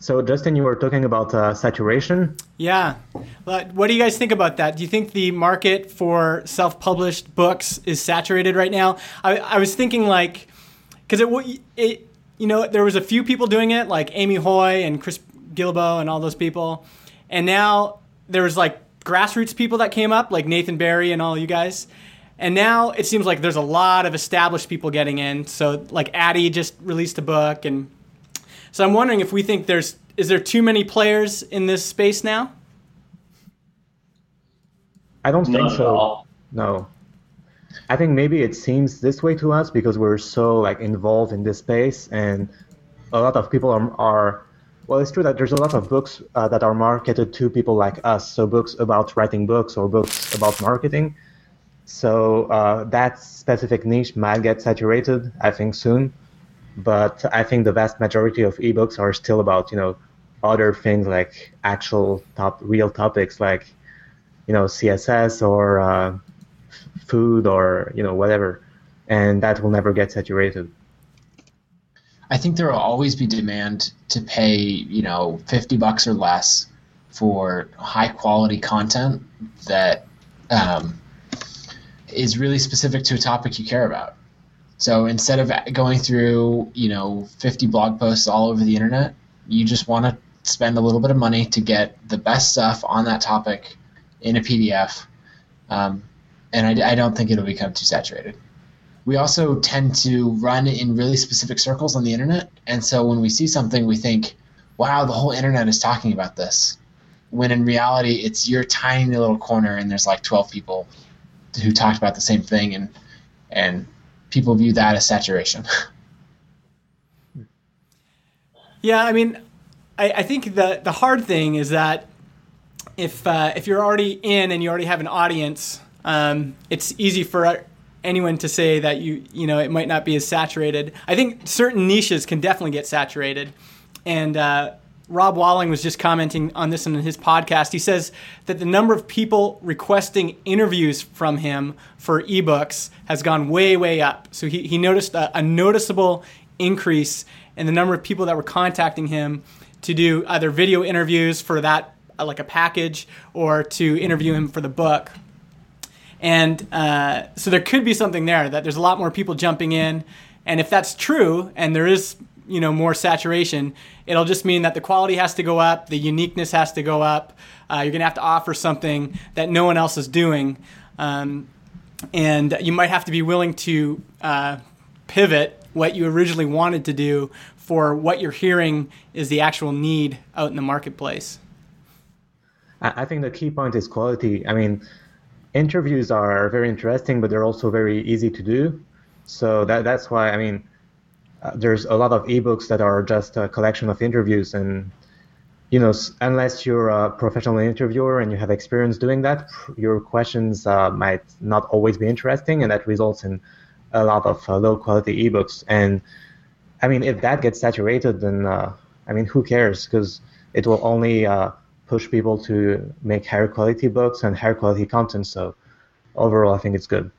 So, Justin, you were talking about uh, saturation. Yeah. What do you guys think about that? Do you think the market for self published books is saturated right now? I, I was thinking, like, because it, it, you know, there was a few people doing it, like Amy Hoy and Chris Guillebeau and all those people. And now there was like grassroots people that came up, like Nathan Barry and all you guys. And now it seems like there's a lot of established people getting in. So, like, Addie just released a book and so I'm wondering if we think there's is there too many players in this space now? I don't Not think at so. all. No. I think maybe it seems this way to us because we're so like involved in this space and a lot of people are, are well it's true that there's a lot of books uh, that are marketed to people like us so books about writing books or books about marketing so uh, that specific niche might get saturated i think soon but I think the vast majority of ebooks are still about you know other things like actual top real topics like you know CSS or uh, food or you know whatever, and that will never get saturated. I think there will always be demand to pay, you know, 50 bucks or less for high quality content that um, is really specific to a topic you care about. So instead of going through, you know, 50 blog posts all over the internet, you just want to spend a little bit of money to get the best stuff on that topic in a PDF. Um, and I, I don't think it'll become too saturated we also tend to run in really specific circles on the internet. And so when we see something, we think, wow, the whole internet is talking about this. When in reality, it's your tiny little corner, and there's like 12 people who talked about the same thing, and and people view that as saturation. Yeah, I mean, I, I think the the hard thing is that if uh, if you're already in and you already have an audience, um, it's easy for anyone to say that you you know it might not be as saturated. I think certain niches can definitely get saturated, and uh, Rob Walling was just commenting on this in his podcast. He says that the number of people requesting interviews from him for ebooks has gone way way up. So he he noticed a, a noticeable increase in the number of people that were contacting him to do either video interviews for that uh, like a package or to interview him for the book. And uh, so there could be something there that there's a lot more people jumping in. And if that's true, and there is you know more saturation, it'll just mean that the quality has to go up, the uniqueness has to go up. Uh, you're gonna have to offer something that no one else is doing, um, and you might have to be willing to uh, pivot what you originally wanted to do for what you're hearing is the actual need out in the marketplace. I I think the key point is quality. I mean, interviews are very interesting, but they're also very easy to do. So that that's why I mean, uh, there's a lot of ebooks that are just a collection of interviews, and you know, unless you're a professional interviewer and you have experience doing that, your questions uh, might not always be interesting, and that results in a lot of uh, low quality ebooks. And I mean, if that gets saturated, then uh, I mean, who cares? Because it will only uh, push people to make higher quality books and higher quality content. So overall, I think it's good.